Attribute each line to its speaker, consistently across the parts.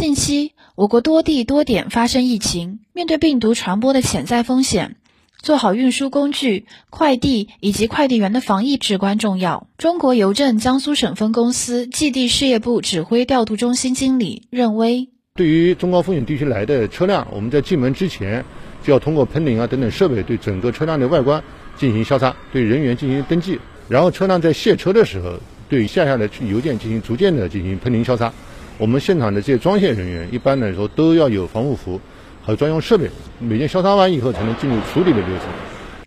Speaker 1: 近期，我国多地多点发生疫情，面对病毒传播的潜在风险，做好运输工具、快递以及快递员的防疫至关重要。中国邮政江苏省分公司寄递事业部指挥调度中心经理任威：
Speaker 2: 对于中高风险地区来的车辆，我们在进门之前就要通过喷淋啊等等设备对整个车辆的外观进行消杀，对人员进行登记，然后车辆在卸车的时候，对下下的邮件进行逐渐的进行喷淋消杀。我们现场的这些装卸人员，一般来说都要有防护服和专用设备，每件消杀完以后才能进入处理的流程。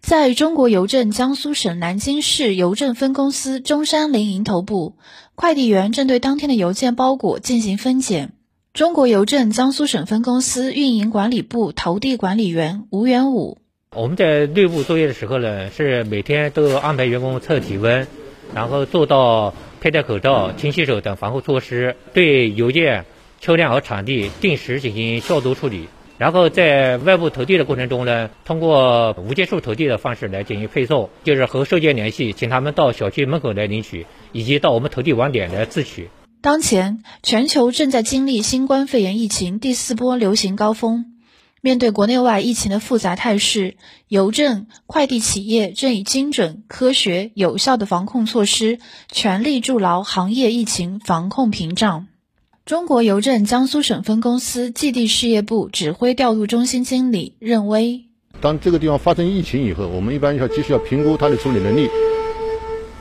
Speaker 1: 在中国邮政江苏省南京市邮政分公司中山陵营头部，快递员正对当天的邮件包裹进行分拣。中国邮政江苏省分公司运营管理部投递管理员吴元武：
Speaker 3: 我们在内部作业的时候呢，是每天都安排员工测体温，然后做到。佩戴口罩、勤洗手等防护措施，对邮件、车辆和场地定时进行消毒处理。然后在外部投递的过程中呢，通过无接触投递的方式来进行配送，就是和收件联系，请他们到小区门口来领取，以及到我们投递网点来自取。
Speaker 1: 当前，全球正在经历新冠肺炎疫情第四波流行高峰。面对国内外疫情的复杂态势，邮政、快递企业正以精准、科学、有效的防控措施，全力筑牢行业疫情防控屏障。中国邮政江苏省分公司寄递事业部指挥调度中心经理任威：
Speaker 2: 当这个地方发生疫情以后，我们一般要继续要评估它的处理能力，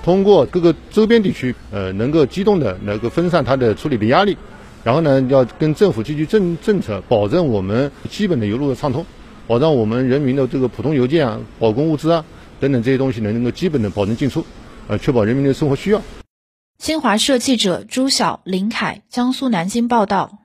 Speaker 2: 通过各个周边地区，呃，能够机动的能够分散它的处理的压力。然后呢，要跟政府积极政政策，保证我们基本的邮路的畅通，保障我们人民的这个普通邮件啊、保供物资啊等等这些东西呢能够基本的保证进出，呃，确保人民的生活需要。
Speaker 1: 新华社记者朱晓、林凯，江苏南京报道。